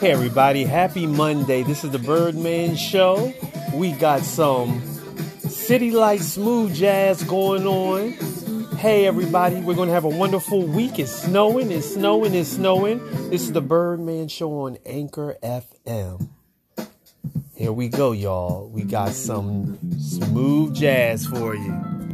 Hey, everybody, happy Monday. This is the Birdman Show. We got some city light smooth jazz going on. Hey, everybody, we're going to have a wonderful week. It's snowing, it's snowing, it's snowing. This is the Birdman Show on Anchor FM. Here we go, y'all. We got some smooth jazz for you.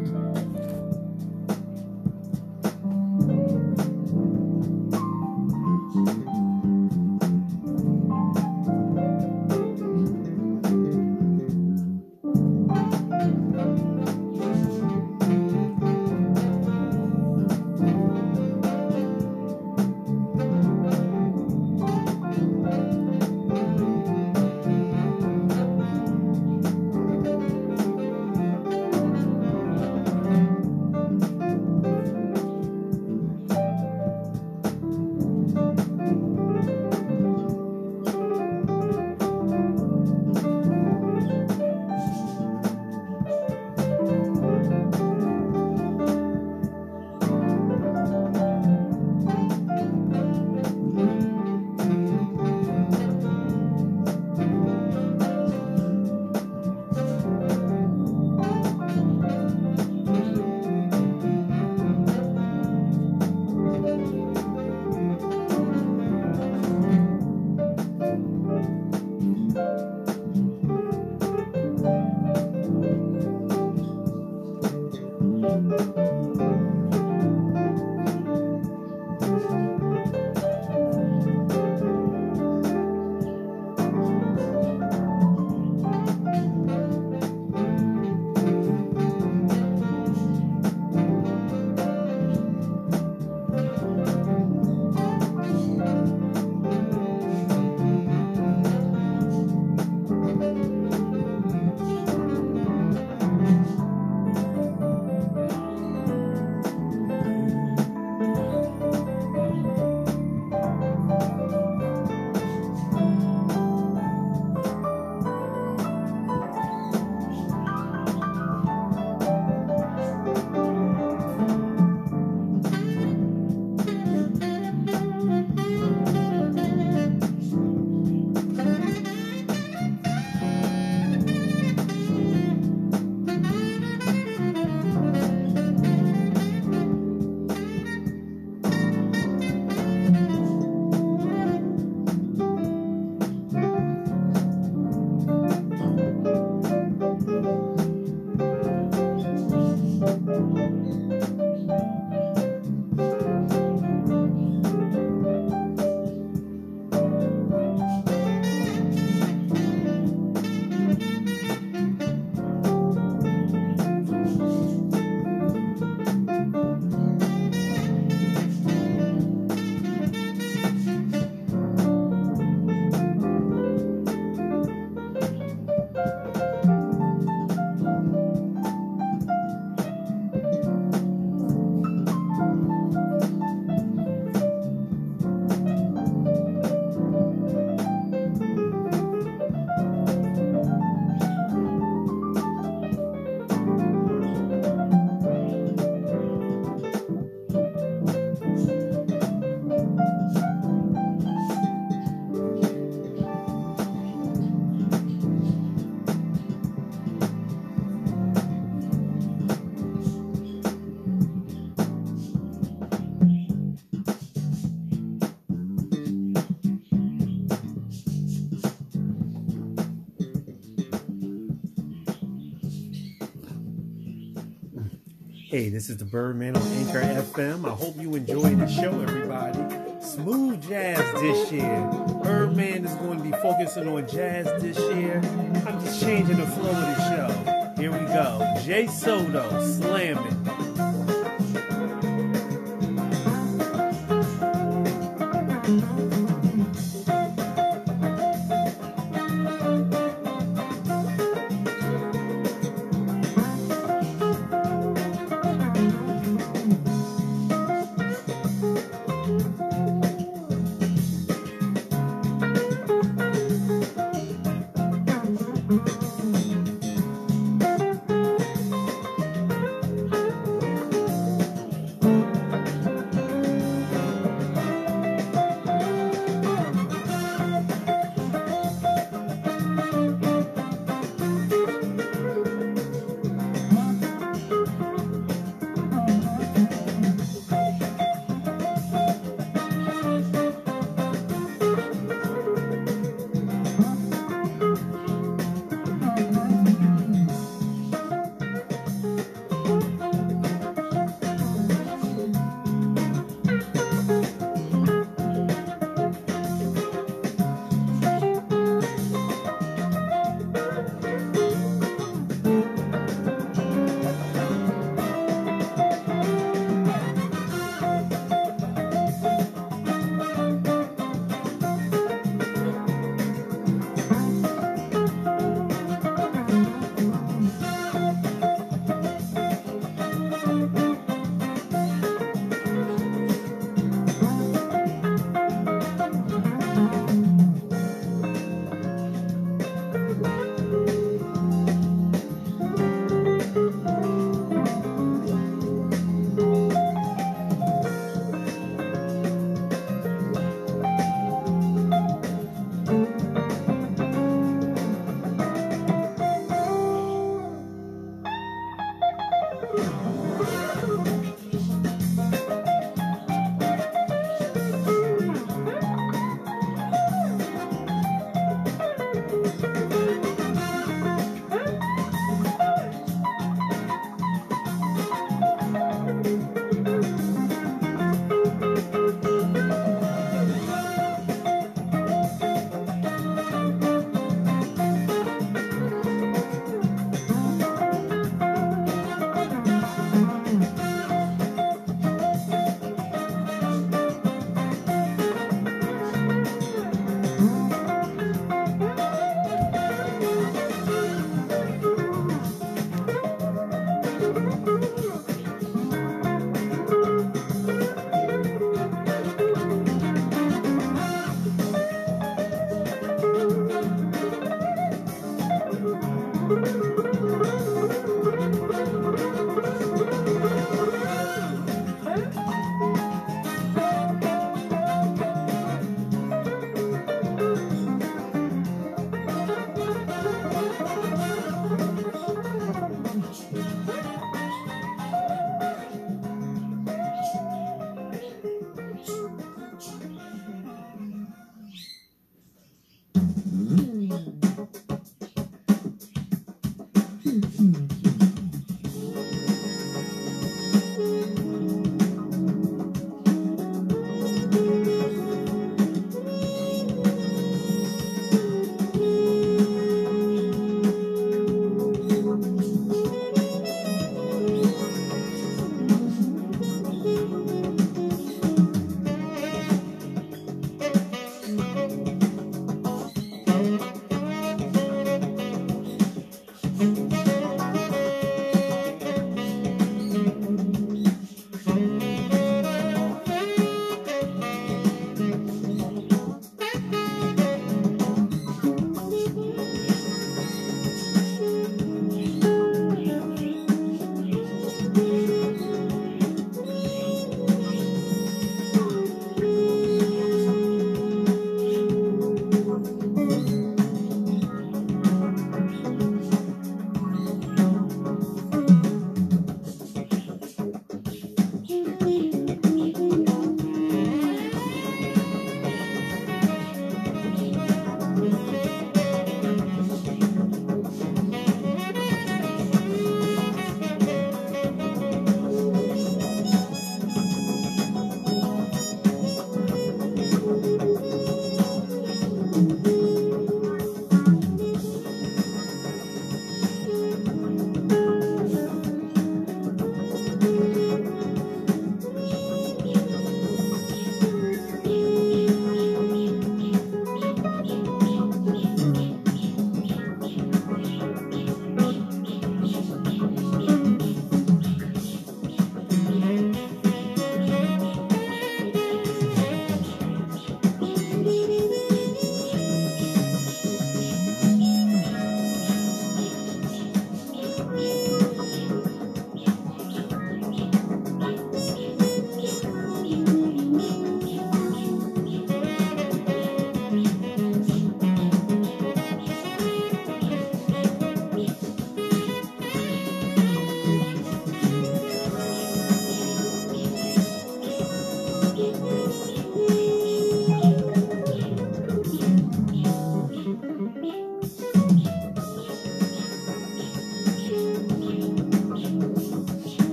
Hey, this is the Birdman on Anchor FM. I hope you enjoyed the show, everybody. Smooth jazz this year. Birdman is going to be focusing on jazz this year. I'm just changing the flow of the show. Here we go. Jay Soto slamming.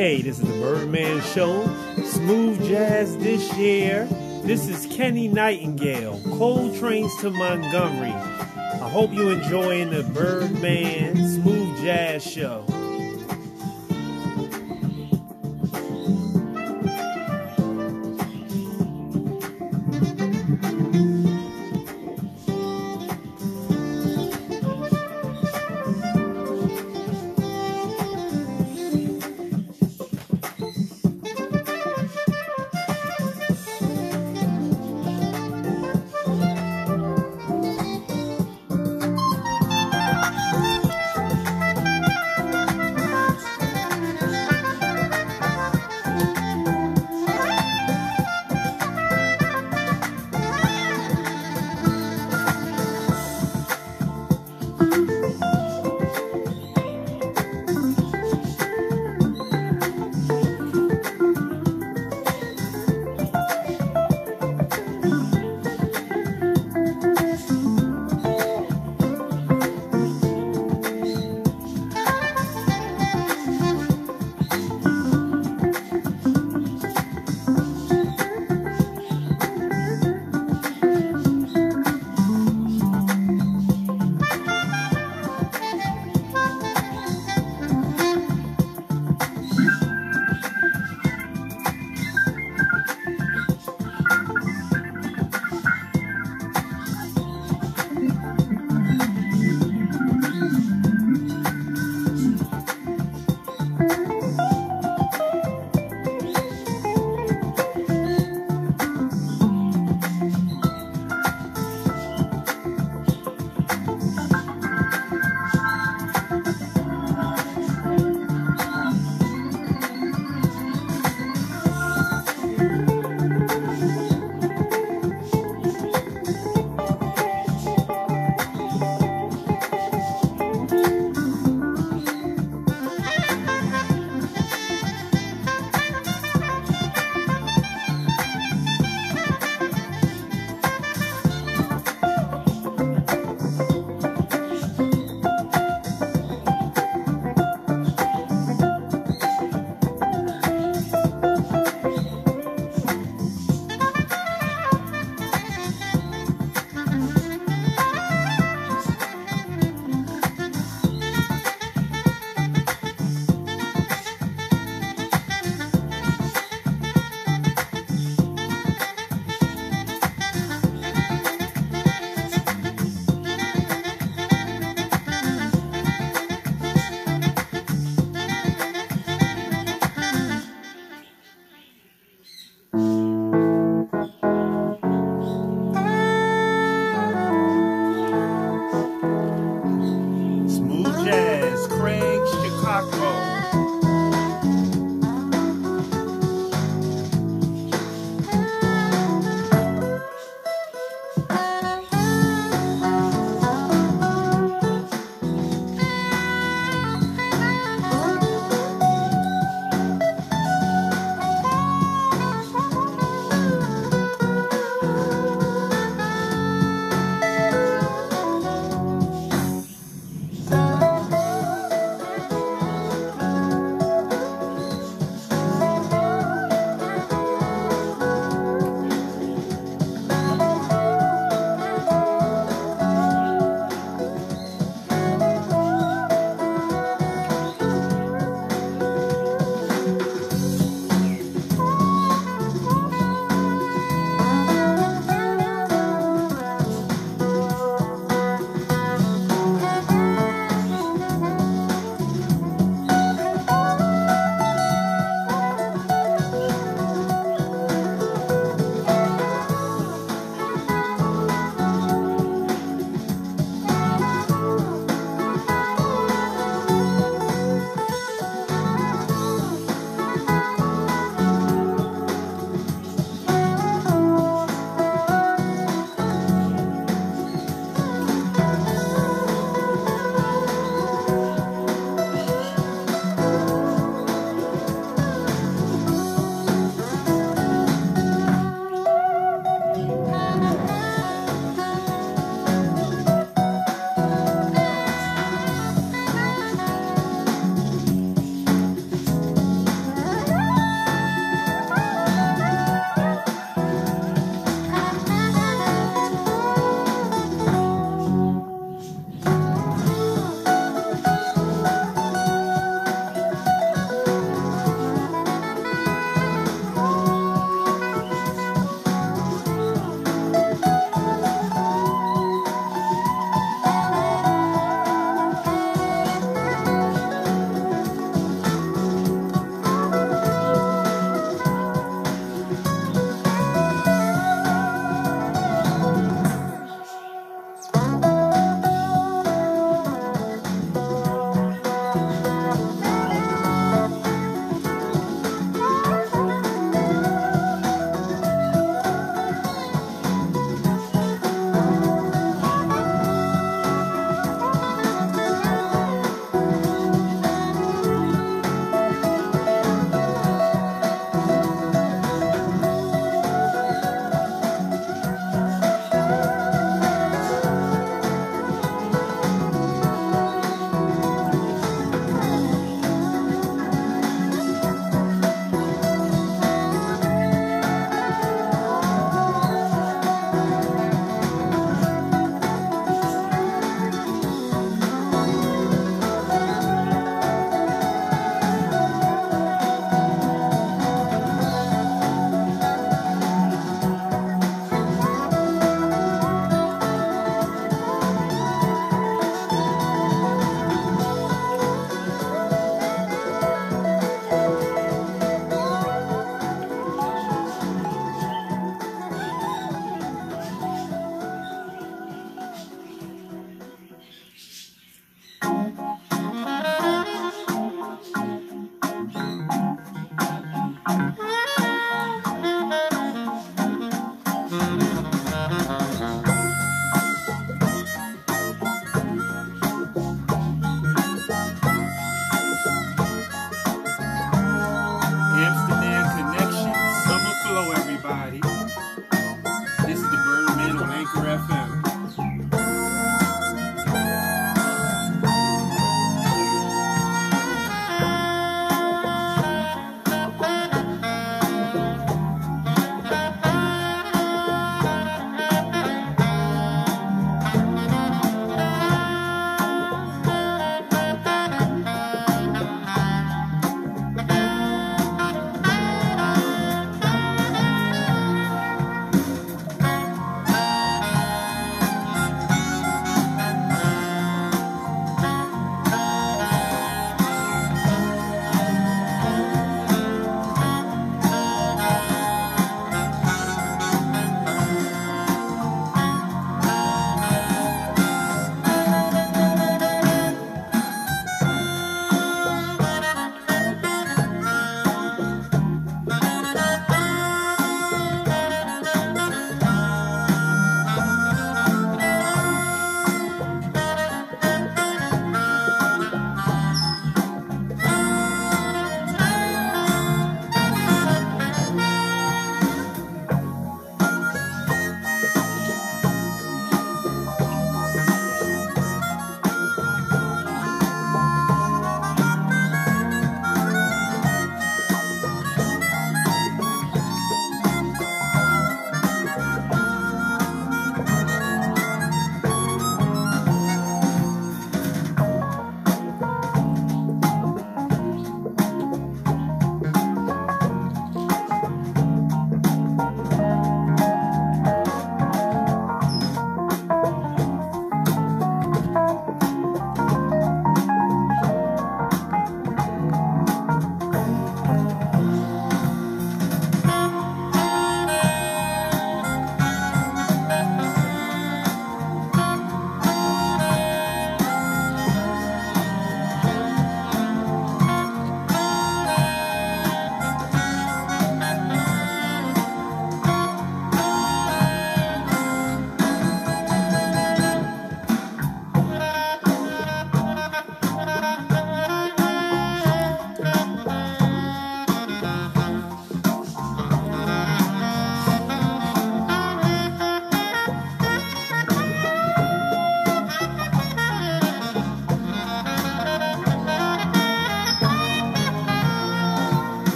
Hey, this is the Birdman Show. Smooth jazz this year. This is Kenny Nightingale, Cold Trains to Montgomery. I hope you're enjoying the Birdman Smooth Jazz Show.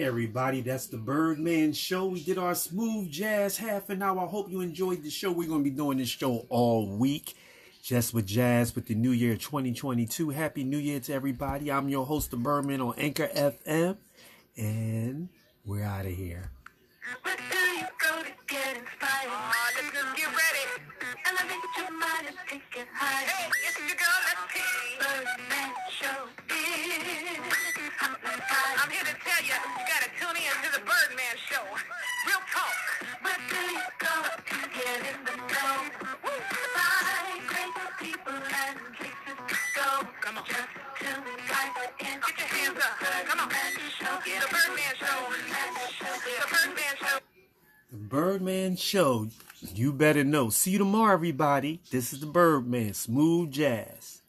Hey everybody, that's the Birdman Show. We did our smooth jazz half an hour. I hope you enjoyed the show. We're going to be doing this show all week. Just with jazz with the new year 2022. Happy New Year to everybody. I'm your host, the Birdman on Anchor FM. And we're out of here. Where The Birdman Show. The Birdman Show. The Birdman Show. You better know. See you tomorrow, everybody. This is the Birdman. Smooth jazz.